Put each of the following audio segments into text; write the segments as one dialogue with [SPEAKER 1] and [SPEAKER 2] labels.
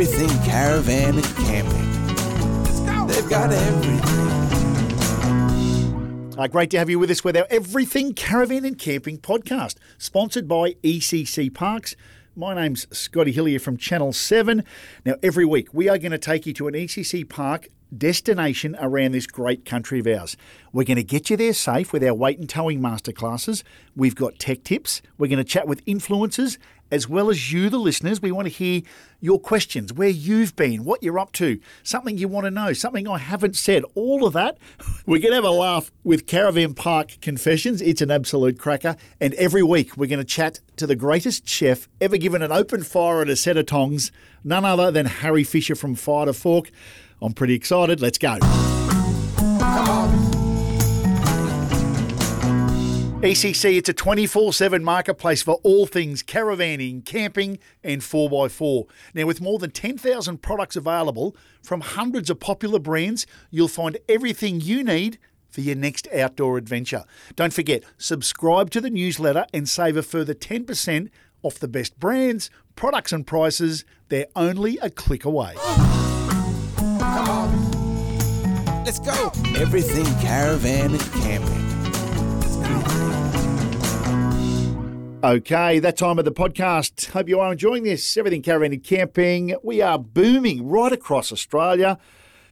[SPEAKER 1] Everything caravan and camping. They've got everything.
[SPEAKER 2] Uh, great to have you with us with our Everything Caravan and Camping podcast, sponsored by ECC Parks. My name's Scotty Hillier from Channel 7. Now, every week we are going to take you to an ECC park destination around this great country of ours. We're going to get you there safe with our weight and towing masterclasses. We've got tech tips. We're going to chat with influencers as well as you, the listeners. We want to hear your questions, where you've been, what you're up to, something you want to know, something I haven't said, all of that. We're going to have a laugh with Caravan Park Confessions. It's an absolute cracker. And every week we're going to chat to the greatest chef ever given an open fire at a set of tongs, none other than Harry Fisher from Fire to Fork. I'm pretty excited. Let's go. ECC, it's a 24 7 marketplace for all things caravanning, camping, and 4x4. Now, with more than 10,000 products available from hundreds of popular brands, you'll find everything you need for your next outdoor adventure. Don't forget, subscribe to the newsletter and save a further 10% off the best brands, products, and prices. They're only a click away.
[SPEAKER 1] Let's go. Everything caravan and camping.
[SPEAKER 2] Okay, that time of the podcast. Hope you are enjoying this. Everything caravan camping. We are booming right across Australia.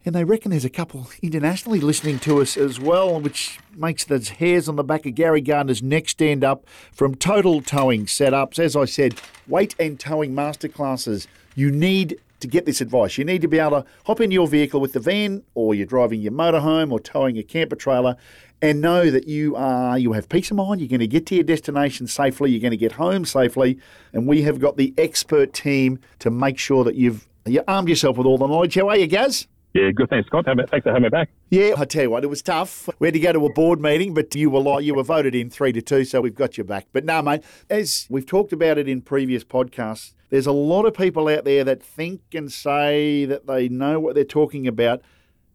[SPEAKER 2] And they reckon there's a couple internationally listening to us as well, which makes the hairs on the back of Garry Gardner's neck stand up from total towing setups. As I said, weight and towing masterclasses. You need to get this advice. You need to be able to hop in your vehicle with the van, or you're driving your motorhome, or towing a camper trailer, and know that you are you have peace of mind. You're going to get to your destination safely. You're going to get home safely, and we have got the expert team to make sure that you've you armed yourself with all the knowledge. How are you, Gaz?
[SPEAKER 3] Yeah, good. Thanks, Scott. Thanks for having me back.
[SPEAKER 2] Yeah, I tell you what, it was tough. We had to go to a board meeting, but you were like, you were voted in three to two, so we've got you back. But no, mate, as we've talked about it in previous podcasts, there's a lot of people out there that think and say that they know what they're talking about.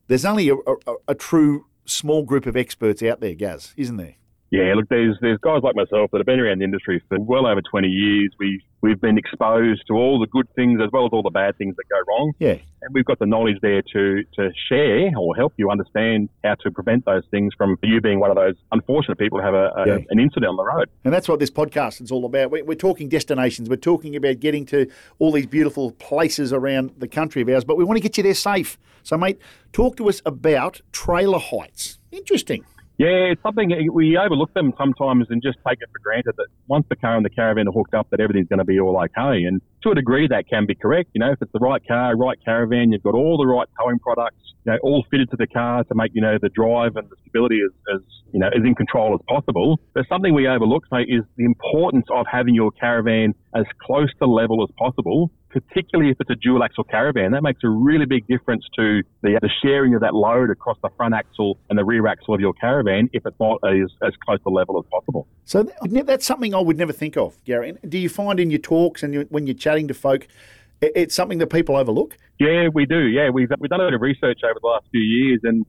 [SPEAKER 2] There's only a, a, a true small group of experts out there, Gaz, isn't there?
[SPEAKER 3] Yeah, look, there's there's guys like myself that have been around the industry for well over 20 years. We we've been exposed to all the good things as well as all the bad things that go wrong.
[SPEAKER 2] Yeah.
[SPEAKER 3] And we've got the knowledge there to to share or help you understand how to prevent those things from you being one of those unfortunate people who have a, a
[SPEAKER 2] Yeah.
[SPEAKER 3] an incident on the road.
[SPEAKER 2] And that's what this podcast is all about. We- We're talking destinations. We're talking about getting to all these beautiful places around the country of ours, but we want to get you there safe. So, mate, talk to us about trailer heights. Interesting.
[SPEAKER 3] Yeah, it's something we overlook them sometimes and just take it for granted that once the car and the caravan are hooked up, that everything's going to be all okay. And to a degree, that can be correct. You know, if it's the right car, right caravan, you've got all the right towing products, you know, all fitted to the car to make you know the drive and the stability as, as you know as in control as possible. But something we overlook, mate, is the importance of having your caravan as close to level as possible. Particularly if it's a dual axle caravan, that makes a really big difference to the, the sharing of that load across the front axle and the rear axle of your caravan if it's not as, as close to level as possible.
[SPEAKER 2] So that's something I would never think of, Garry. Do you find in your talks and you, when you're chatting to folk, it's something that people overlook?
[SPEAKER 3] Yeah, we do. Yeah, we've we've done a bit of research over the last few years, and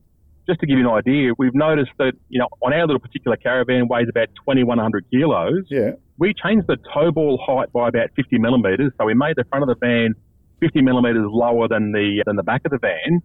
[SPEAKER 3] just to give you an idea, we've noticed that you know on our little particular caravan weighs about 2,100 kilos.
[SPEAKER 2] Yeah.
[SPEAKER 3] We changed the tow ball height by about 50 millimeters, so we made the front of the van 50 millimeters lower than the than the back of the van.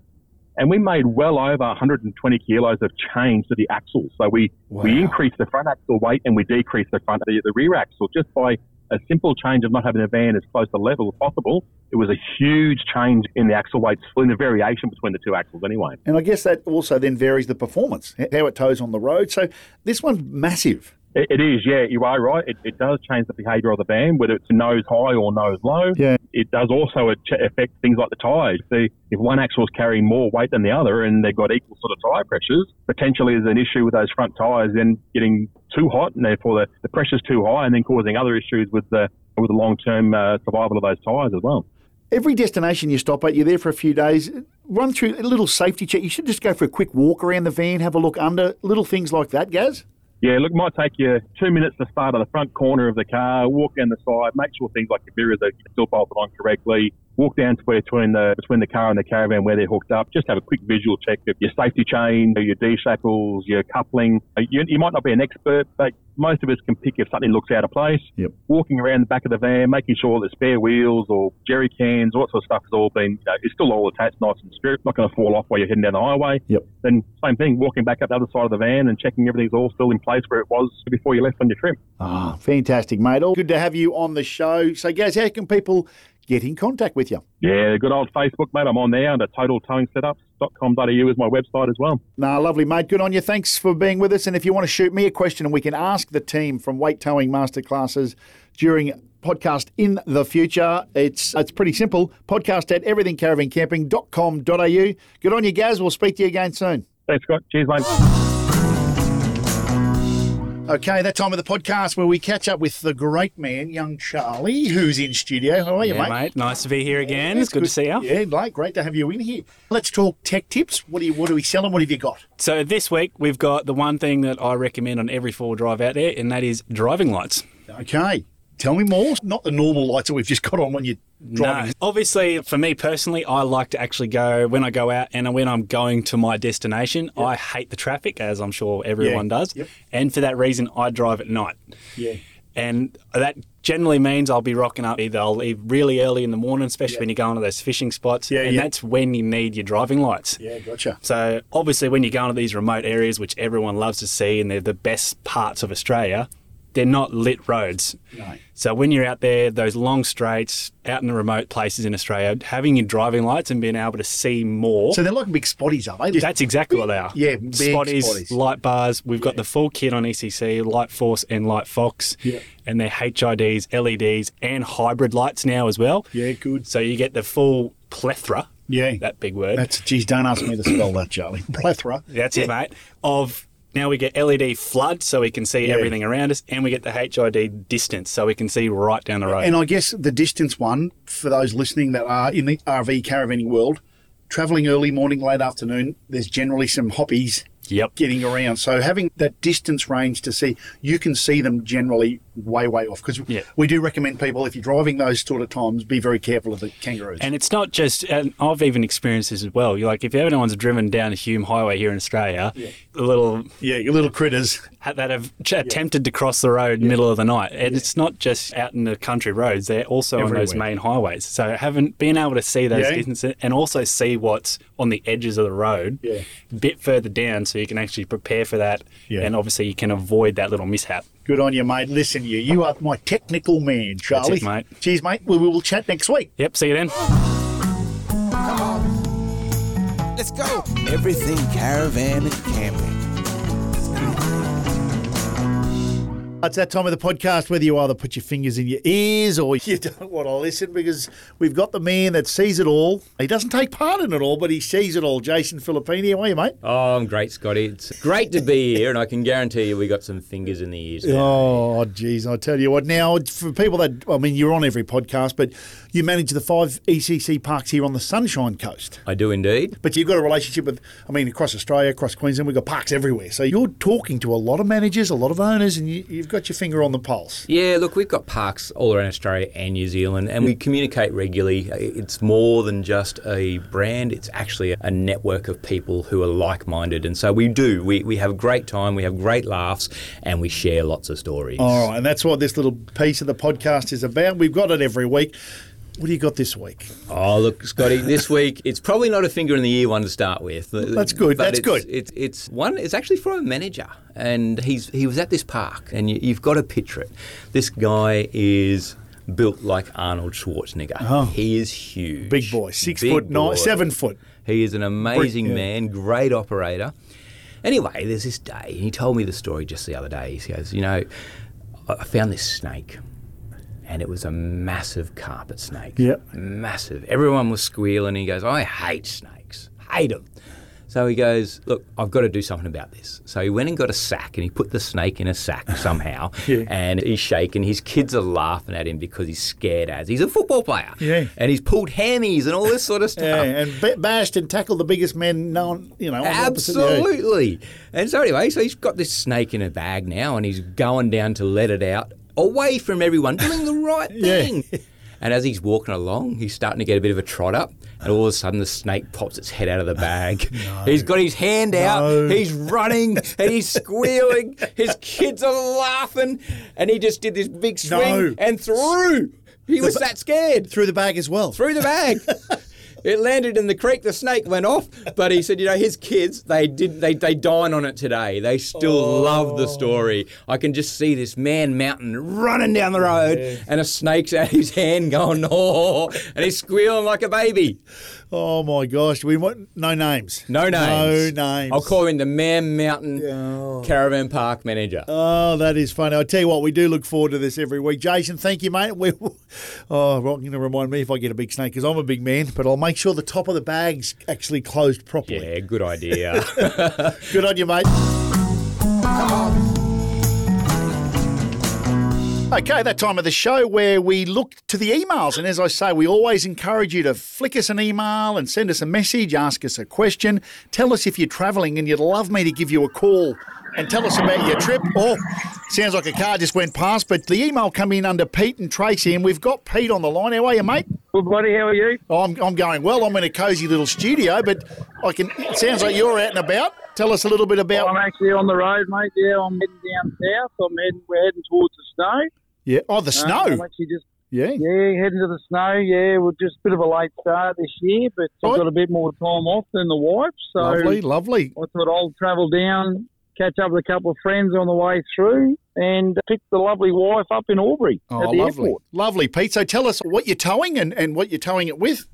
[SPEAKER 3] And we made well over 120 kilos of change to the axle. So we,
[SPEAKER 2] Wow.
[SPEAKER 3] we increased the front axle weight and we decreased the front the, the rear axle just by a simple change of not having a van as close to level as possible. It was a huge change in the axle weights, in the variation between the two axles anyway.
[SPEAKER 2] And I guess that also then varies the performance, how it tows on the road. So this one's massive.
[SPEAKER 3] It, is, yeah, you are right. It, it does change the behaviour of the van, whether it's nose high or nose low.
[SPEAKER 2] Yeah.
[SPEAKER 3] It does also affect things like the tyres. The, if one axle is carrying more weight than the other and they've got equal sort of tyre pressures, potentially there's an issue with those front tyres then getting too hot and therefore the, the pressure's too high and then causing other issues with the, with the long-term uh, survival of those tyres as well.
[SPEAKER 2] Every destination you stop at, you're there for a few days. Run through a little safety check. You should just go for a quick walk around the van, have a look under, little things like that, Gaz.
[SPEAKER 3] Yeah, look, it might take you two minutes to start at the front corner of the car, walk down the side, make sure things like your mirrors are still bolted on correctly. Walk down to where between the between the car and the caravan where they're hooked up. Just have a quick visual check of your safety chain, your D shackles, your coupling. Uh, You, you might not be an expert, but most of us can pick if something looks out of place.
[SPEAKER 2] Yep.
[SPEAKER 3] Walking around the back of the van, making sure that spare wheels or jerry cans, all that sort of stuff has all been, you know, it's still all attached nice and straight, not going to fall off while you're heading down the highway.
[SPEAKER 2] Yep.
[SPEAKER 3] Then same thing, walking back up the other side of the van and checking everything's all still in place where it was before you left on your trip.
[SPEAKER 2] Ah, fantastic, mate. All good to have you on the show. So, Gaz, how can people get in contact with you?
[SPEAKER 3] Yeah, good old Facebook, mate. I'm on there under totaltowingsetups.com.au is my website as well.
[SPEAKER 2] Nah, lovely, mate. Good on you. Thanks for being with us. And if you want to shoot me a question and we can ask the team from Weight Towing Masterclasses during podcast in the future, it's it's pretty simple. Podcast at everythingcaravancamping.com.au. Good on you, Gaz. We'll speak to you again soon.
[SPEAKER 3] Thanks, Scott. Cheers, mate.
[SPEAKER 2] Okay, that time of the podcast where we catch up with the great man, young Charlie, who's in studio. How are you,
[SPEAKER 4] Yeah,
[SPEAKER 2] mate?
[SPEAKER 4] mate. Nice to be here again. it's good, to see you.
[SPEAKER 2] Yeah, mate. Great to have you in here. Let's talk tech tips. What do you what are we selling? What have you got?
[SPEAKER 4] So this week we've got the one thing that I recommend on every four drive out there, and that is driving lights.
[SPEAKER 2] Okay. Tell me more. Not the normal lights that we've just got on when you're driving.
[SPEAKER 4] No, obviously for me personally, I like to actually go when I go out and when I'm going to my destination. I hate the traffic, as I'm sure everyone
[SPEAKER 2] Yeah.
[SPEAKER 4] does,
[SPEAKER 2] Yep.
[SPEAKER 4] and for that reason, I drive at night.
[SPEAKER 2] Yeah.
[SPEAKER 4] And that generally means I'll be rocking up either I'll leave really early in the morning, especially
[SPEAKER 2] Yeah.
[SPEAKER 4] when you're going to those fishing spots,
[SPEAKER 2] Yeah,
[SPEAKER 4] and
[SPEAKER 2] yeah.
[SPEAKER 4] that's when you need your driving lights.
[SPEAKER 2] Yeah, gotcha.
[SPEAKER 4] So obviously, when you're going to these remote areas, which everyone loves to see, and they're the best parts of Australia, they're not lit roads. So when you're out there, those long straights, out in the remote places in Australia, having your driving lights and being able to see more.
[SPEAKER 2] So they're like big spotties, are they?
[SPEAKER 4] That's exactly what they are.
[SPEAKER 2] Yeah, big
[SPEAKER 4] spotties,
[SPEAKER 2] spotties.
[SPEAKER 4] light bars. We've got the full kit on ECC, Lightforce and Lightfox,
[SPEAKER 2] Yeah.
[SPEAKER 4] and they're HIDs, LEDs, and hybrid lights now as well.
[SPEAKER 2] yeah, good.
[SPEAKER 4] So you get the full plethora.
[SPEAKER 2] Yeah.
[SPEAKER 4] That big word.
[SPEAKER 2] That's geez, don't ask me to spell that, Charlie. Plethora.
[SPEAKER 4] That's it, mate. Of now we get LED flood so we can see
[SPEAKER 2] Yeah.
[SPEAKER 4] everything around us, and we get the HID distance so we can see right down the road.
[SPEAKER 2] And I guess the distance one, for those listening that are in the RV caravanning world, travelling early morning, late afternoon, there's generally some hoppies
[SPEAKER 4] yep.
[SPEAKER 2] getting around. So having that distance range to see, you can see them generally way, way off. Because
[SPEAKER 4] Yeah.
[SPEAKER 2] we do recommend people, if you're driving those sort of times, be very careful of the kangaroos.
[SPEAKER 4] And it's not just, and I've even experienced this as well. You're like, if anyone's driven down a Hume Highway here in Australia, the little
[SPEAKER 2] yeah, your little critters.
[SPEAKER 4] that have ch- attempted to cross the road middle of the night, and it's not just out in the country roads; they're also on those main highways. So having been able to see those
[SPEAKER 2] Yeah.
[SPEAKER 4] distances and also see what's on the edges of the road,
[SPEAKER 2] Yeah.
[SPEAKER 4] a bit further down, so you can actually prepare for that,
[SPEAKER 2] Yeah.
[SPEAKER 4] and obviously you can avoid that little mishap.
[SPEAKER 2] Good on you, mate. Listen, you, you are my technical man, Charlie.
[SPEAKER 4] it, mate.
[SPEAKER 2] Cheers, mate. We, we will chat next week.
[SPEAKER 4] Yep. See you then.
[SPEAKER 1] Come on. Let's go. Everything caravan and camping.
[SPEAKER 2] It's that time of the podcast, whether you either put your fingers in your ears or you don't want to listen, because we've got the man that sees it all. He doesn't take part in it all, but he sees it all. Jason Filippini, how are you, mate?
[SPEAKER 5] Oh, I'm great, Scotty. It's great to be here, and I can guarantee you we got some fingers in the ears. now.
[SPEAKER 2] Oh, geez, I tell you what. Now, for people that, I mean, you're on every podcast, but you manage the five ECC parks here on the Sunshine Coast.
[SPEAKER 5] I do indeed.
[SPEAKER 2] But you've got a relationship with, I mean, across Australia, across Queensland, we've got parks everywhere. So you're talking to a lot of managers, a lot of owners, and you, you've got your finger on the pulse.
[SPEAKER 5] Yeah, look, we've got parks all around Australia and New Zealand, and we mm. communicate regularly. It's more than just a brand, it's actually a network of people who are like minded. And so we do. We, we have a great time, we have great laughs, and we share lots of stories.
[SPEAKER 2] All right, and that's what this little piece of the podcast is about. We've got it every week. What do you got this week?
[SPEAKER 5] Oh, look, Scotty, this week it's probably not a finger in the ear one to start with.
[SPEAKER 2] That's good, that's
[SPEAKER 5] it's,
[SPEAKER 2] good.
[SPEAKER 5] It's, it's one. It's actually from a manager, and he's he was at this park, and you, you've got to picture it. This guy is built like Arnold Schwarzenegger.
[SPEAKER 2] Oh.
[SPEAKER 5] He is huge,
[SPEAKER 2] Big boy, six
[SPEAKER 5] Big
[SPEAKER 2] foot nine, seven foot.
[SPEAKER 5] He is an amazing
[SPEAKER 2] yeah.
[SPEAKER 5] man, great operator. Anyway, there's this day, and he told me the story just the other day. He goes, you know, I found this snake and it was a massive carpet snake.
[SPEAKER 2] Yep.
[SPEAKER 5] Massive. Everyone was squealing. He goes, I hate snakes. Hate them. So he goes, Look, I've got to do something about this. So he went and got a sack and he put the snake in a sack somehow.
[SPEAKER 2] Yeah.
[SPEAKER 5] And he's shaking. His kids are laughing at him because he's scared as he's a football player.
[SPEAKER 2] Yeah.
[SPEAKER 5] And he's pulled hammies and all this sort of stuff.
[SPEAKER 2] Yeah, and ba- bashed and tackled the biggest men known, you know. on the opposite- yeah.
[SPEAKER 5] Absolutely. And so anyway, so he's got this snake in a bag now, and he's going down to let it out away from everyone, doing the right
[SPEAKER 2] Yeah.
[SPEAKER 5] thing. And as he's walking along, he's starting to get a bit of a trot up, and all of a sudden the snake pops its head out of the bag. He's got his hand out,
[SPEAKER 2] No.
[SPEAKER 5] he's running, and he's squealing. His kids are laughing, and he just did this big swing
[SPEAKER 2] No.
[SPEAKER 5] and threw. He was that scared.
[SPEAKER 2] Through the bag as well.
[SPEAKER 5] Through the bag. It landed in the creek. The snake went off, but he said, "You know, his kids they did they they dine on it today. They still oh. love the story. I can just see this man mountain running down the road, and a snake's out his hand going oh, and he's squealing like a baby.
[SPEAKER 2] Oh my gosh, we want no names.
[SPEAKER 5] No names.
[SPEAKER 2] No names.
[SPEAKER 5] I'll call him the Man Mountain oh. Caravan Park Manager.
[SPEAKER 2] Oh, that is funny. I tell you what, we do look forward to this every week. Jason, thank you, mate. We, oh, Rock, going to remind me if I get a big snake because I'm a big man, but I'll make sure the top of the bag's actually closed properly.
[SPEAKER 5] yeah, good idea.
[SPEAKER 2] Good on you, mate. Okay, that time of the show where we look to the emails. And as I say, we always encourage you to flick us an email and send us a message, ask us a question, tell us if you're travelling and you'd love me to give you a call and tell us about your trip. Oh, sounds like a car just went past, but the email come in under Pete and Tracey, and we've got Pete on the line. How are you, mate?
[SPEAKER 6] Good buddy, how are you?
[SPEAKER 2] Oh, I'm, I'm going well. I'm in a cosy little studio, but I can. It sounds like you're out and about. Tell us a little bit about.
[SPEAKER 6] I'm actually on the road, mate. Yeah, I'm heading down south. I'm heading. We're heading towards the snow.
[SPEAKER 2] Yeah. Oh, the
[SPEAKER 6] Uh,
[SPEAKER 2] snow.
[SPEAKER 6] I'm actually just
[SPEAKER 2] yeah.
[SPEAKER 6] yeah heading to the snow. Yeah, we're just a bit of a late start this year, but I've
[SPEAKER 2] Right.
[SPEAKER 6] got a bit more time off than the wife. So
[SPEAKER 2] Lovely, lovely.
[SPEAKER 6] I thought I'll travel down, catch up with a couple of friends on the way through, and pick the lovely wife up in Albury
[SPEAKER 2] Oh,
[SPEAKER 6] at the
[SPEAKER 2] lovely.
[SPEAKER 6] airport.
[SPEAKER 2] Lovely, Pete. So tell us what you're towing and, and what you're towing it with.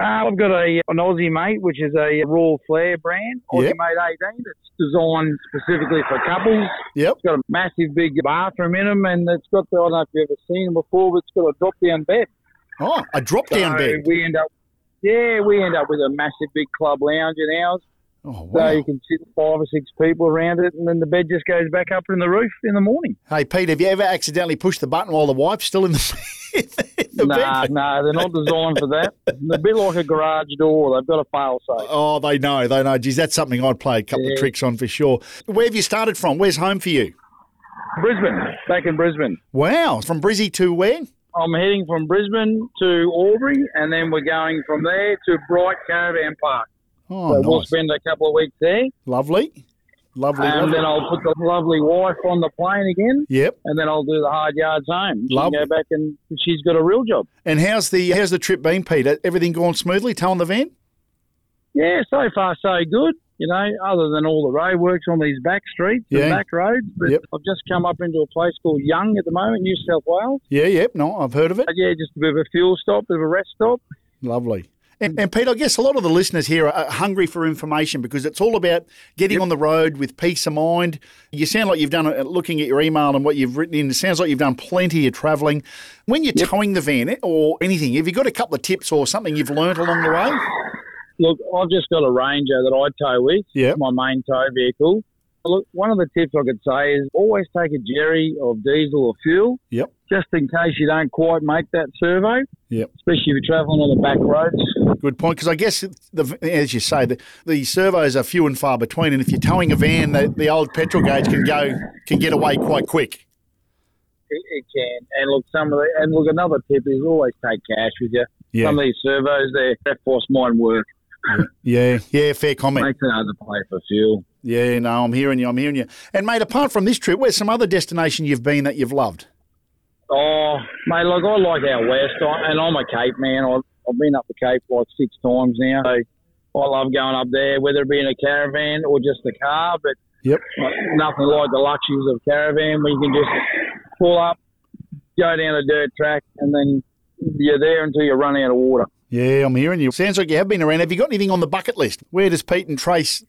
[SPEAKER 6] Uh, I've got a an Aussie mate, which is a Royal Flair brand, Aussie
[SPEAKER 2] Yep.
[SPEAKER 6] Mate 18. It's designed specifically for couples.
[SPEAKER 2] Yep.
[SPEAKER 6] It's got a massive big bathroom in them, and it's got the, I don't know if you've ever seen them before, but it's got a drop down bed.
[SPEAKER 2] Oh, a drop down
[SPEAKER 6] so
[SPEAKER 2] bed.
[SPEAKER 6] We end up, yeah, we end up with a massive big club lounge in ours.
[SPEAKER 2] Oh,
[SPEAKER 6] So you can sit five or six people around it, and then the bed just goes back up in the roof in the morning.
[SPEAKER 2] Hey, Pete, have you ever accidentally pushed the button while the wife's still in the, in the
[SPEAKER 6] Nah,
[SPEAKER 2] bed?
[SPEAKER 6] nah, they're not designed for that. They're a bit like a garage door. They've got a fail safe.
[SPEAKER 2] Oh, they know. They know. Geez, that's something I'd play a couple of tricks on for sure. Where have you started from? Where's home for you?
[SPEAKER 6] Brisbane, back in Brisbane.
[SPEAKER 2] Wow. From Brizzy to where?
[SPEAKER 6] I'm heading from Brisbane to Albury, and then we're going from there to Bright Caravan Park.
[SPEAKER 2] Oh,
[SPEAKER 6] so we'll spend a couple of weeks there,
[SPEAKER 2] Lovely. Lovely.
[SPEAKER 6] and
[SPEAKER 2] lovely.
[SPEAKER 6] then I'll put the lovely wife on the plane again,
[SPEAKER 2] Yep.
[SPEAKER 6] and then I'll do the hard yards home.
[SPEAKER 2] Lovely.
[SPEAKER 6] go back and she's got a real job.
[SPEAKER 2] And how's the how's the trip been, Peter? Everything going smoothly? Towing the van?
[SPEAKER 6] Yeah, so far so good. You know, other than all the roadworks on these back streets
[SPEAKER 2] Yeah.
[SPEAKER 6] and back roads. But
[SPEAKER 2] Yep.
[SPEAKER 6] I've just come up into a place called Young at the moment, New South Wales.
[SPEAKER 2] Yeah, yep. No, I've heard of it.
[SPEAKER 6] But yeah, just a bit of a fuel stop, bit of a rest stop.
[SPEAKER 2] Lovely. And, and Pete, I guess a lot of the listeners here are hungry for information because it's all about getting on the road with peace of mind. You sound like you've done it, looking at your email and what you've written in, it sounds like you've done plenty of travelling. When you're towing the van eh, or anything, have you got a couple of tips or something you've learnt along the way?
[SPEAKER 6] Look, I've just got a Ranger that I tow with.
[SPEAKER 2] Yep.
[SPEAKER 6] My main tow vehicle. Look, one of the tips I could say is always take a jerry of diesel or fuel,
[SPEAKER 2] Yep.
[SPEAKER 6] Just in case you don't quite make that servo,
[SPEAKER 2] Yep.
[SPEAKER 6] especially if you're travelling on the back roads.
[SPEAKER 2] Good point. Because I guess, the, as you say, the, the servos are few and far between. And if you're towing a van, the, the old petrol gauge can go can get away quite quick.
[SPEAKER 6] It, it can. And look, some of the, and look, another tip is always take cash with you.
[SPEAKER 2] Yeah.
[SPEAKER 6] Some of these servos, they're that force mine work.
[SPEAKER 2] Yeah. Yeah. Fair comment.
[SPEAKER 6] Makes to pay for fuel.
[SPEAKER 2] Yeah, no, I'm hearing you. I'm hearing you. And mate, apart from this trip, where's some other destination you've been that you've loved?
[SPEAKER 6] Oh, mate, look, I like our west, I- and I'm a Cape man. I've, I've been up the Cape like six times now. So I love going up there, whether it be in a caravan or just a car. But
[SPEAKER 2] Yep.
[SPEAKER 6] nothing like the luxuries of a caravan where you can just pull up, go down a dirt track, and then you're there until you run out of water.
[SPEAKER 2] Yeah, I'm hearing you. Sounds like you have been around. Have you got anything on the bucket list? Where does Pete and Trace?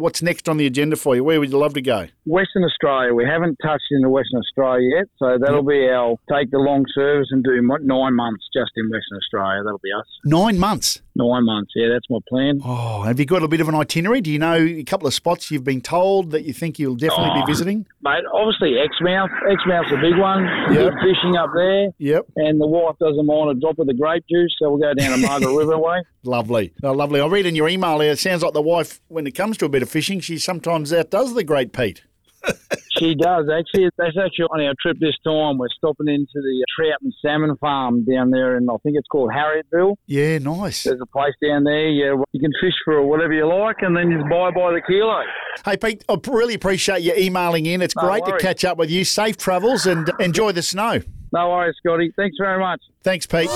[SPEAKER 2] Wh- What's next on the agenda for you? Where would you love to go?
[SPEAKER 6] Western Australia, we haven't touched into Western Australia yet, so that'll be our take the long service and do nine months just in Western Australia. That'll be us.
[SPEAKER 2] Nine months.
[SPEAKER 6] Nine months, yeah, that's my plan.
[SPEAKER 2] Oh, have you got a bit of an itinerary? Do you know a couple of spots you've been told that you think you'll definitely
[SPEAKER 6] Oh.
[SPEAKER 2] be visiting?
[SPEAKER 6] Mate, obviously Exmouth. Exmouth's a big one.
[SPEAKER 2] Yep.
[SPEAKER 6] Good fishing up there.
[SPEAKER 2] Yep.
[SPEAKER 6] And the wife doesn't mind a drop of the grape juice, so we'll go down to Margaret River way.
[SPEAKER 2] Lovely. Oh, lovely. I read in your email there, it sounds like the wife, when it comes to a bit of fishing, she sometimes outdoes the great Pete.
[SPEAKER 6] She does actually. That's actually on our trip this time. We're stopping into the trout and salmon farm down there, and I think it's called Harrietville.
[SPEAKER 2] Yeah, nice.
[SPEAKER 6] There's a place down there. Yeah, you can fish for whatever you like, and then you buy by the kilo.
[SPEAKER 2] Hey, Pete, I really appreciate you emailing in. It's
[SPEAKER 6] No
[SPEAKER 2] great to catch up with you. Safe travels and enjoy the snow.
[SPEAKER 6] No worries, Scotty. Thanks very much.
[SPEAKER 2] Thanks, Pete.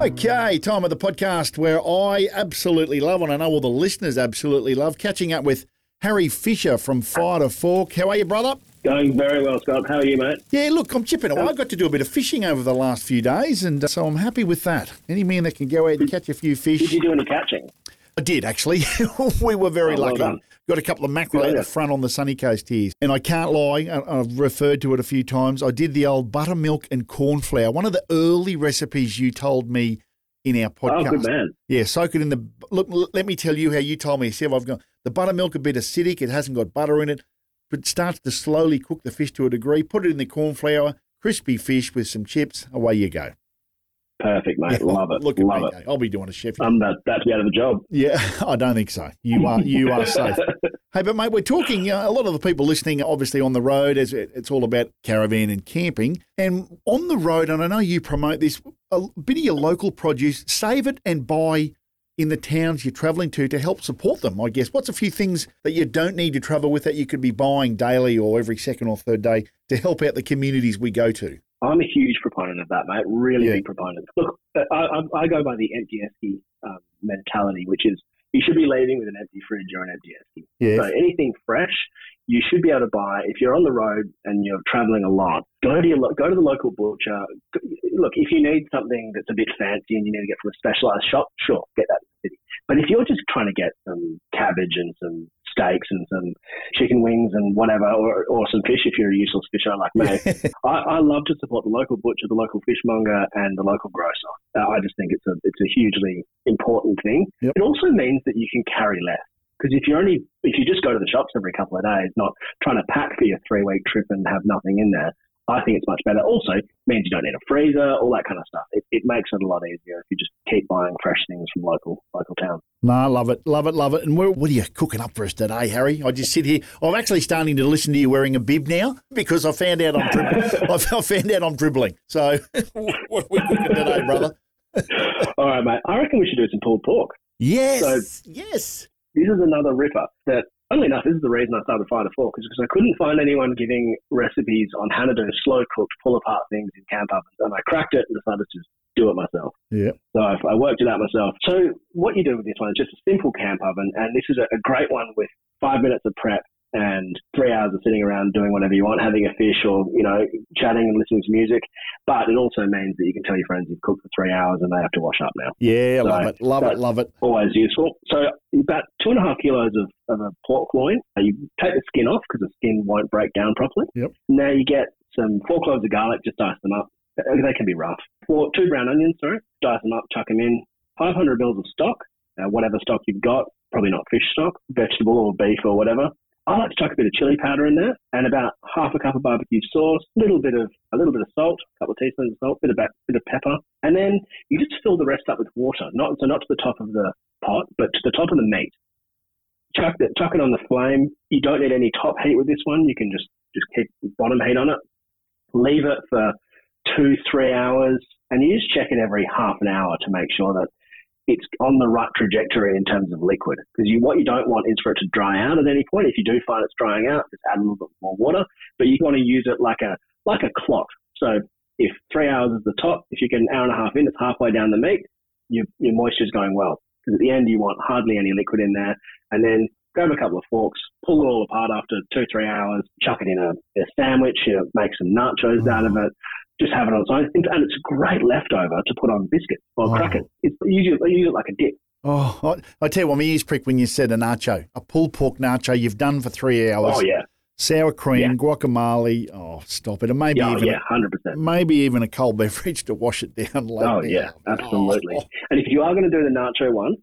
[SPEAKER 2] Okay, time of the podcast where I absolutely love, and I know all the listeners absolutely love, catching up with Harry Fisher from Fire to Fork. How are you, brother?
[SPEAKER 7] Going very well, Scott. How are you, mate?
[SPEAKER 2] Yeah, look, I'm chipping away. I got to do a bit of fishing over the last few days, and uh, so I'm happy with that. Any man that can go out and catch a few fish.
[SPEAKER 7] Did you do any catching?
[SPEAKER 2] I did, actually. we were very
[SPEAKER 7] Oh,
[SPEAKER 2] lucky.
[SPEAKER 7] done.
[SPEAKER 2] Got a couple of mackerel out the front on the sunny coast here. And I can't lie, I've referred to it a few times. I did the old buttermilk and corn flour, one of the early recipes you told me in our podcast.
[SPEAKER 7] Oh, good man.
[SPEAKER 2] Yeah, soak it in the. Look, let me tell you how you told me. See if I've got the buttermilk a bit acidic. It hasn't got butter in it, but starts to slowly cook the fish to a degree. Put it in the corn flour, crispy fish with some chips. Away you go.
[SPEAKER 7] Perfect, mate.
[SPEAKER 2] Yeah,
[SPEAKER 7] Love it.
[SPEAKER 2] Look at
[SPEAKER 7] Love
[SPEAKER 2] me.
[SPEAKER 7] it.
[SPEAKER 2] I'll be doing a chef.
[SPEAKER 7] I'm to be out of the job.
[SPEAKER 2] yeah, I don't think so. You are you are safe. Hey, but mate, we're talking. Uh, a lot of the people listening, are obviously on the road, as it's all about caravan and camping, and on the road. And I know you promote this. A bit of your local produce, save it and buy in the towns you're travelling to to help support them. I guess. What's a few things that you don't need to travel with that you could be buying daily or every second or third day to help out the communities we go to?
[SPEAKER 7] I'm a huge proponent of that, mate. Really
[SPEAKER 2] Yeah.
[SPEAKER 7] big proponent. Look, I, I, I go by the empty esky um, mentality, which is you should be leaving with an empty fridge or an empty esky. So anything fresh, you should be able to buy. If you're on the road and you're traveling a lot, go to your go to the local butcher. Look, if you need something that's a bit fancy and you need to get from a specialized shop, sure, get that in the city. But if you're just trying to get some cabbage and some steaks and some chicken wings and whatever, or, or some fish if you're a useless fisher like me, I, I love to support the local butcher, the local fishmonger, and the local grocer. Uh, I just think it's a it's a hugely important thing.
[SPEAKER 2] Yep.
[SPEAKER 7] It also means that you can carry less because if you only if you just go to the shops every couple of days, not trying to pack for your three week trip and have nothing in there. I think it's much better. Also, means you don't need a freezer, all that kind of stuff. It, it makes it a lot easier if you just keep buying fresh things from local local towns.
[SPEAKER 2] No, I love it, love it, love it. And what are you cooking up for us today, Harry? I just sit here. I'm actually starting to listen to you wearing a bib now because I found out I'm dribbling. I found out I'm dribbling. So, what are we cooking today, brother?
[SPEAKER 7] all right, mate. I reckon we should do some pulled pork.
[SPEAKER 2] Yes, yes.
[SPEAKER 7] this is another ripper that, funnily enough, this is the reason I started Fire to Fork, is because I couldn't find anyone giving recipes on how to do slow cooked, pull apart things in camp ovens. And I cracked it and decided to just do it myself.
[SPEAKER 2] Yeah.
[SPEAKER 7] So I, I worked it out myself. So what you do with this one is just a simple camp oven, and this is a, a great one with five minutes of prep and three hours of sitting around doing whatever you want, having a fish or, you know, chatting and listening to music. But it also means that you can tell your friends you've cooked for three hours and they have to wash up now
[SPEAKER 2] Yeah,
[SPEAKER 7] So,
[SPEAKER 2] love it, love it, love it.
[SPEAKER 7] always useful. So about two and a half kilos of, of a pork loin. Uh, You take the skin off because the skin won't break down properly.
[SPEAKER 2] Yep.
[SPEAKER 7] Now you get some four cloves of garlic, just dice them up. Uh, They can be rough. Four, two brown onions, sorry, dice them up, chuck them in. 500 mils of stock, uh, whatever stock you've got, probably not fish stock, vegetable or beef or whatever. I like to chuck a bit of chili powder in there and about half a cup of barbecue sauce, a little bit of a little bit of salt, a couple of teaspoons of salt, bit of bit of pepper, and then you just fill the rest up with water. Not so not to the top of the pot, but to the top of the meat. Chuck it, chuck it on the flame. You don't need any top heat with this one. You can just just keep bottom heat on it. Leave it for two three hours, and you just check it every half an hour to make sure that it's on the right trajectory in terms of liquid. Because you, what you don't want is for it to dry out at any point. If you do find it's drying out, just add a little bit more water. But you want to use it like a like a clock. So if three hours is the top, if you get an hour and a half in, it's halfway down the meat. Your your moisture is going well. Because at the end you want hardly any liquid in there, and then grab a couple of forks, pull it all apart after two three hours, chuck it in a, a sandwich, you know, make some nachos out of it. Just have it on its own, and it's a great leftover to put on biscuits or
[SPEAKER 2] Oh.
[SPEAKER 7] crackers. It's use it, use it like a dip.
[SPEAKER 2] Oh, I, I tell you what, my ears prick when you said a nacho, a pulled pork nacho. You've done for three hours.
[SPEAKER 7] Oh yeah,
[SPEAKER 2] Sour cream,
[SPEAKER 7] Yeah.
[SPEAKER 2] guacamole. Oh, stop it. And maybe
[SPEAKER 7] oh,
[SPEAKER 2] even
[SPEAKER 7] yeah, hundred percent.
[SPEAKER 2] maybe even a cold beverage to wash it down later.
[SPEAKER 7] Oh yeah, absolutely.
[SPEAKER 2] Oh,
[SPEAKER 7] And if you are going to do the nacho one,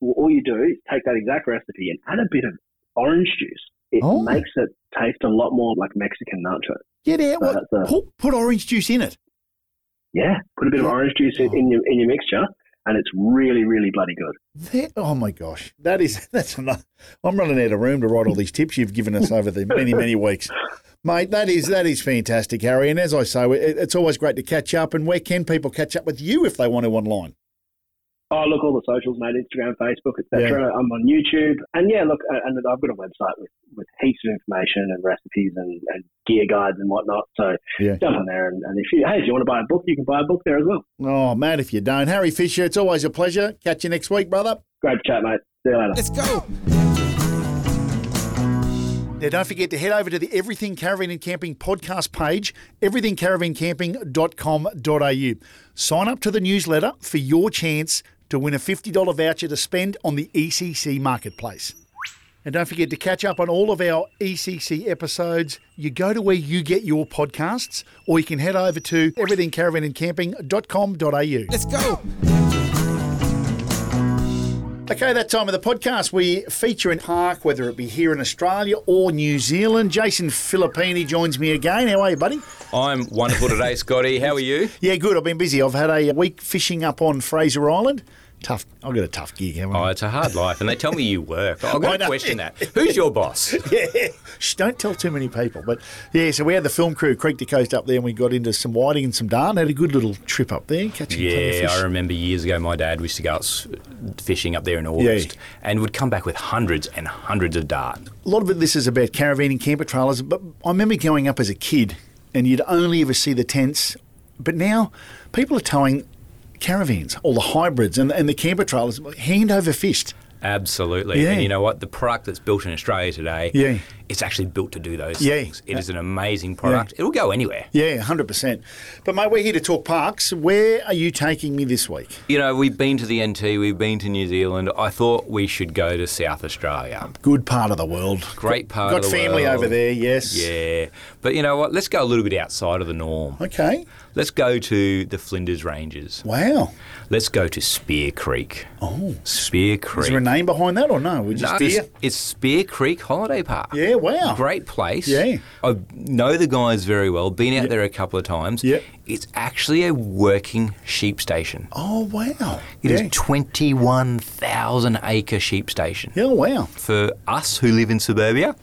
[SPEAKER 7] all you do is take that exact recipe and add a bit of orange juice. It
[SPEAKER 2] Oh.
[SPEAKER 7] makes it taste a lot more like Mexican nacho.
[SPEAKER 2] Get out.
[SPEAKER 7] So a-
[SPEAKER 2] Put, orange juice in it.
[SPEAKER 7] Yeah, put a bit of orange juice in, in your in your mixture, and it's really, really bloody good.
[SPEAKER 2] That- oh my gosh, that is that's enough. I'm running out of room to write all these tips you've given us over the many many weeks, mate. That is that is fantastic, Harry. And as I say, it, it's always great to catch up. And where can people catch up with you if they want to online?
[SPEAKER 7] Oh, look, all the socials, mate, Instagram, Facebook, etc. I'm on YouTube. And yeah, look, uh, and I've got a website with, with heaps of information and recipes and, and gear guides and whatnot. So
[SPEAKER 2] Yeah.
[SPEAKER 7] jump on there. And, and if you, hey, if you want to buy a book, you can buy a book there as well.
[SPEAKER 2] Oh, man, if you don't, Harry Fisher, it's always a pleasure. Catch you next week, brother.
[SPEAKER 7] Great chat, mate. See you later.
[SPEAKER 1] Let's go.
[SPEAKER 2] Now, don't forget to head over to the Everything Caravan and Camping podcast page, everythingcaravancamping.com.au. Sign up to the newsletter for your chance to win a $50 voucher to spend on the ECC marketplace. And don't forget to catch up on all of our ECC episodes. You go to where you get your podcasts, or you can head over to everythingcaravanandcamping.com.au.
[SPEAKER 1] Let's go.
[SPEAKER 2] Okay, that time of the podcast, we feature in park, whether it be here in Australia or New Zealand. Jason Filippini joins me again. How are you, buddy?
[SPEAKER 5] I'm wonderful today, Scotty. How are you?
[SPEAKER 2] Yeah, good. I've been busy. I've had a week fishing up on Fraser Island. Tough. I've got a tough gig, haven't
[SPEAKER 5] Oh,
[SPEAKER 2] I?
[SPEAKER 5] it's a hard life, and they tell me you work. I'm
[SPEAKER 2] I
[SPEAKER 5] going
[SPEAKER 2] know.
[SPEAKER 5] to question that. Who's your boss?
[SPEAKER 2] yeah. Shh, don't tell too many people. But yeah, so we had the film crew creek to coast up there, and we got into some whiting and some dart. Had a good little trip up there, catching
[SPEAKER 5] Yeah. I remember years ago my dad used to go out fishing up there in August and would come back with hundreds and hundreds of dart.
[SPEAKER 2] a lot of it, this is about caravanning, camper trailers. But I remember going up as a kid, and you'd only ever see the tents. But now, people are towing caravans, all the hybrids and, and the camper trailers, hand over fist.
[SPEAKER 5] Absolutely.
[SPEAKER 2] Yeah.
[SPEAKER 5] And you know what? The product that's built in Australia today,
[SPEAKER 2] Yeah.
[SPEAKER 5] it's actually built to do those
[SPEAKER 2] Yeah.
[SPEAKER 5] things. It is an amazing product. It'll go anywhere.
[SPEAKER 2] Yeah, hundred percent. But mate, we're here to talk parks. Where are you taking me this week?
[SPEAKER 5] You know, we've been to the NT, we've been to New Zealand. I thought we should go to South Australia.
[SPEAKER 2] Good part of the world.
[SPEAKER 5] Great part
[SPEAKER 2] Got
[SPEAKER 5] of the
[SPEAKER 2] family
[SPEAKER 5] world.
[SPEAKER 2] over there. Yes.
[SPEAKER 5] Yeah. But you know what? Let's go a little bit outside of the norm.
[SPEAKER 2] Okay.
[SPEAKER 5] Let's go to the Flinders Ranges.
[SPEAKER 2] Wow.
[SPEAKER 5] Let's go to Spear Creek.
[SPEAKER 2] Oh.
[SPEAKER 5] Spear Creek.
[SPEAKER 2] Is there a name behind that or no? We just
[SPEAKER 5] No, it's, it's Spear Creek Holiday Park.
[SPEAKER 2] Yeah. Wow.
[SPEAKER 5] Great place.
[SPEAKER 2] Yeah.
[SPEAKER 5] I know the guys very well. Been out there a couple of times.
[SPEAKER 2] Yeah.
[SPEAKER 5] It's actually a working sheep station.
[SPEAKER 2] Oh wow.
[SPEAKER 5] It is
[SPEAKER 2] yeah.
[SPEAKER 5] 21,000 acre sheep station.
[SPEAKER 2] Yeah. Wow.
[SPEAKER 5] For us who live in suburbia,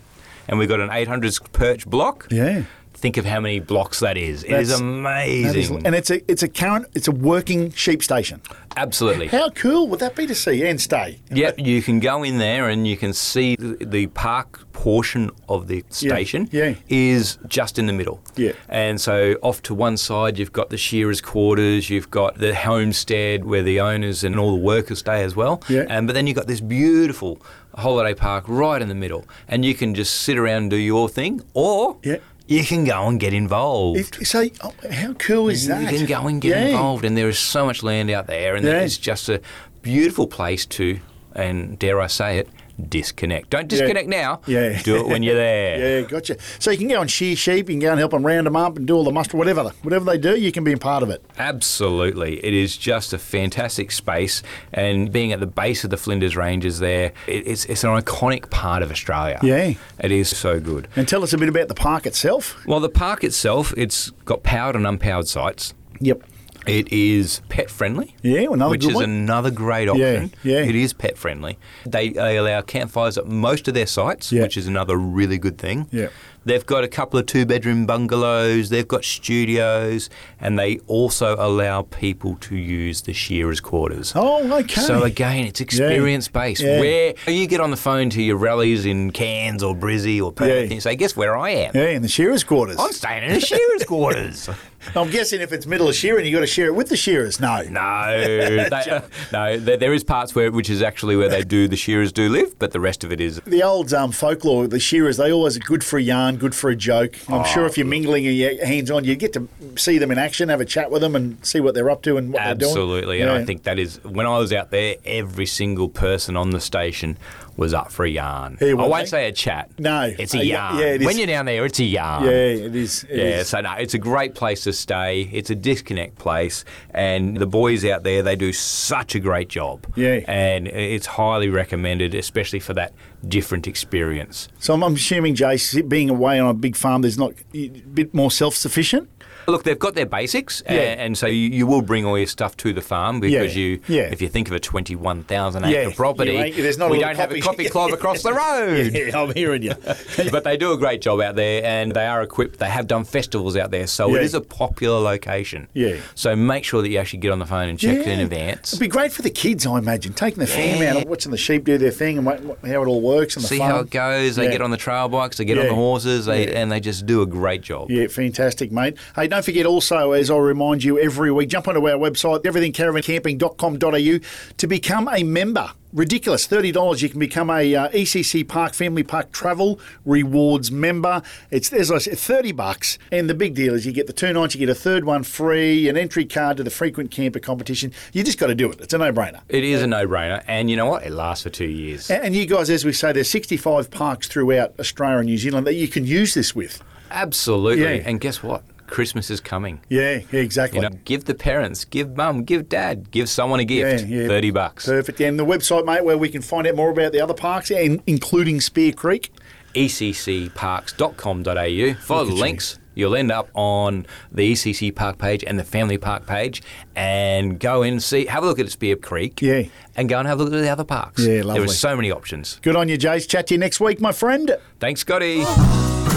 [SPEAKER 5] and we've got an 800 perch block.
[SPEAKER 2] Yeah.
[SPEAKER 5] Think of how many blocks that is. It is
[SPEAKER 2] That's-
[SPEAKER 5] amazing.
[SPEAKER 2] Is, and it's a it's a current it's a working sheep station.
[SPEAKER 5] Absolutely.
[SPEAKER 2] How cool would that be to see and stay?
[SPEAKER 5] Yep, you can go in there and you can see the, the park portion of the station
[SPEAKER 2] yeah.
[SPEAKER 5] is just in the middle.
[SPEAKER 2] Yeah.
[SPEAKER 5] And so off to one side you've got the shearers' quarters, you've got the homestead where the owners and all the workers stay as well.
[SPEAKER 2] Yeah.
[SPEAKER 5] And but then you've got this beautiful holiday park right in the middle, and you can just sit around and do your thing, or
[SPEAKER 2] Yeah.
[SPEAKER 5] You can go and get involved.
[SPEAKER 2] If, so, oh, how cool is that?
[SPEAKER 5] You can go and get
[SPEAKER 2] Yeah.
[SPEAKER 5] involved, and there is so much land out there, and
[SPEAKER 2] Yeah.
[SPEAKER 5] it's just a beautiful place to, and dare I say it, disconnect. Don't disconnect now.
[SPEAKER 2] Yeah.
[SPEAKER 5] Do it when you're there.
[SPEAKER 2] Yeah, gotcha. So you can go and shear sheep, you can go and help them round them up and do all the muster, whatever, whatever they do, you can be a part of it.
[SPEAKER 5] Absolutely. It is just a fantastic space, and being at the base of the Flinders Ranges there, it, it's, it's an iconic part of Australia.
[SPEAKER 2] Yeah.
[SPEAKER 5] It is so good.
[SPEAKER 2] And tell us a bit about the park itself.
[SPEAKER 5] Well, the park itself, it's got powered and unpowered sites.
[SPEAKER 2] Yep.
[SPEAKER 5] It is pet friendly.
[SPEAKER 2] Yeah, another
[SPEAKER 5] which is
[SPEAKER 2] one.
[SPEAKER 5] another great option.
[SPEAKER 2] yeah.
[SPEAKER 5] yeah, It is pet friendly. They, they allow campfires at most of their sites,
[SPEAKER 2] Yeah.
[SPEAKER 5] which is another really good thing.
[SPEAKER 2] Yeah.
[SPEAKER 5] They've got a couple of two bedroom bungalows, they've got studios, and they also allow people to use the shearers' quarters.
[SPEAKER 2] Oh, okay.
[SPEAKER 5] So again, it's experience based.
[SPEAKER 2] Yeah.
[SPEAKER 5] Where you get on the phone to your rallies in Cairns or Brizzy or Perth,
[SPEAKER 2] Yeah.
[SPEAKER 5] and you say, "Guess where I am?
[SPEAKER 2] yeah, in the shearers' quarters.
[SPEAKER 5] I'm staying in the shearers' quarters."
[SPEAKER 2] I'm guessing if it's middle of shearing, you got to share it with the shearers. No.
[SPEAKER 5] No, they, no. There, there is parts where which is actually where they do the shearers do live, but the rest of it is
[SPEAKER 2] The old um, folklore, the shearers, they always are good for a yarn, good for a joke. I'm
[SPEAKER 5] Oh,
[SPEAKER 2] sure if you're mingling and you're hands on, you get to see them in action, have a chat with them, and see what they're up to and what they're doing.
[SPEAKER 5] absolutely. And
[SPEAKER 2] Yeah.
[SPEAKER 5] I think that is when I was out there, every single person on the station was up for a yarn.
[SPEAKER 2] Yeah,
[SPEAKER 5] I won't say a chat.
[SPEAKER 2] No.
[SPEAKER 5] it's a
[SPEAKER 2] Uh,
[SPEAKER 5] yarn.
[SPEAKER 2] yeah, it
[SPEAKER 5] when you're down there, it's a yarn.
[SPEAKER 2] Yeah, it is. it
[SPEAKER 5] Yeah,
[SPEAKER 2] is.
[SPEAKER 5] so no, it's a great place to stay. It's a disconnect place, and the boys out there they do such a great job.
[SPEAKER 2] Yeah.
[SPEAKER 5] and it's highly recommended, especially for that different experience.
[SPEAKER 2] So I'm, I'm assuming, Jace, being away on a big farm, there's not a bit more self-sufficient.
[SPEAKER 5] Look, they've got their basics,
[SPEAKER 2] Yeah.
[SPEAKER 5] and, and so you, you will bring all your stuff to the farm because
[SPEAKER 2] Yeah.
[SPEAKER 5] you,
[SPEAKER 2] Yeah.
[SPEAKER 5] if you think of a twenty-one thousand acre property,
[SPEAKER 2] there's not
[SPEAKER 5] we don't have a
[SPEAKER 2] coffee-
[SPEAKER 5] club across the road.
[SPEAKER 2] Yeah, I'm hearing you.
[SPEAKER 5] but they do a great job out there, and they are equipped. They have done festivals out there, so it is a popular location.
[SPEAKER 2] Yeah.
[SPEAKER 5] So make sure that you actually get on the phone and check in advance.
[SPEAKER 2] It'd be great for the kids, I imagine, taking the fam out and watching the sheep do their thing and how it all works and
[SPEAKER 5] See
[SPEAKER 2] farm.
[SPEAKER 5] how it goes. They get on the trail bikes, they get on the horses, they, and they just do a great job.
[SPEAKER 2] Yeah, fantastic, mate. Hey, don't forget also, as I remind you every week, jump onto our website, everythingcaravancamping.com.au, to become a member. Ridiculous, $30. You can become a uh, ECC Park Family Park Travel Rewards member. It's, as I said, 30 bucks. And the big deal is you get the two nights, you get a third one free, an entry card to the frequent camper competition. You just got to do it. It's a no brainer.
[SPEAKER 5] It is a no-brainer, and you know what? It lasts for two years.
[SPEAKER 2] And and you guys, as we say, there's 65 parks throughout Australia and New Zealand that you can use this with.
[SPEAKER 5] Absolutely.
[SPEAKER 2] Yeah.
[SPEAKER 5] And guess what? Christmas is coming.
[SPEAKER 2] Yeah, yeah exactly.
[SPEAKER 5] You know, give the parents, give mum, give dad, give someone a gift.
[SPEAKER 2] Yeah, yeah.
[SPEAKER 5] Thirty bucks.
[SPEAKER 2] Perfect. And the website, mate, where we can find out more about the other parks, and including Spear Creek.
[SPEAKER 5] Eccparks.com.au. Follow the links. You'll end up on the ECC Park page and the Family Park page, and go in and see, have a look at Spear Creek,
[SPEAKER 2] Yeah.
[SPEAKER 5] and go and have a look at the other parks.
[SPEAKER 2] Yeah, lovely.
[SPEAKER 5] There are so many options.
[SPEAKER 2] Good on you, Jace. Chat to you next week, my friend.
[SPEAKER 5] Thanks, Scotty.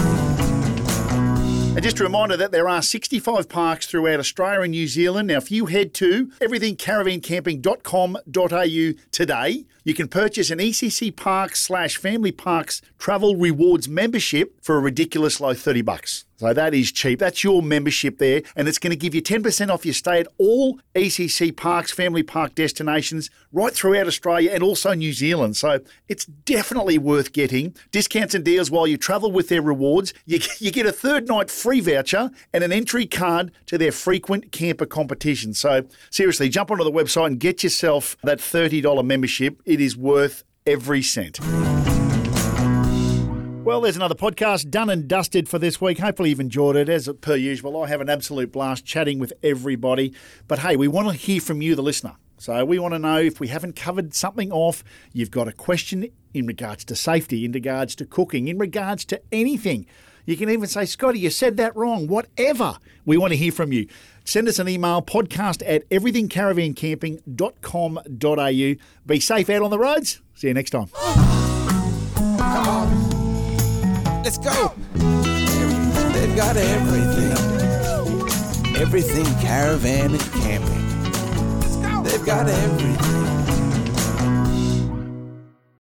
[SPEAKER 2] And just a reminder that there are 65 parks throughout Australia and New Zealand. Now, if you head to everythingcaravancamping.com.au today, you can purchase an ECC Parks slash Family Parks Travel Rewards membership for a ridiculous low 30 bucks. So that is cheap. That's your membership there, and it's going to give you 10% off your stay at all ECC Parks, Family Park destinations right throughout Australia and also New Zealand. So it's definitely worth getting. Discounts and deals while you travel with their rewards. You, you get a third night free voucher and an entry card to their frequent camper competition. So seriously, jump onto the website and get yourself that $30 membership. It is worth every cent. Well, there's another podcast done and dusted for this week. Hopefully, you've enjoyed it. As per usual, I have an absolute blast chatting with everybody. But hey, we want to hear from you, the listener. So we want to know if we haven't covered something off, you've got a question in regards to safety, in regards to cooking, in regards to anything. You can even say, Scotty, you said that wrong, whatever. We want to hear from you. Send us an email, podcast at everythingcaravancamping.com.au. Be safe out on the roads. See you next time.
[SPEAKER 1] Let's go. They've got everything. Everything caravan and camping. They've got everything.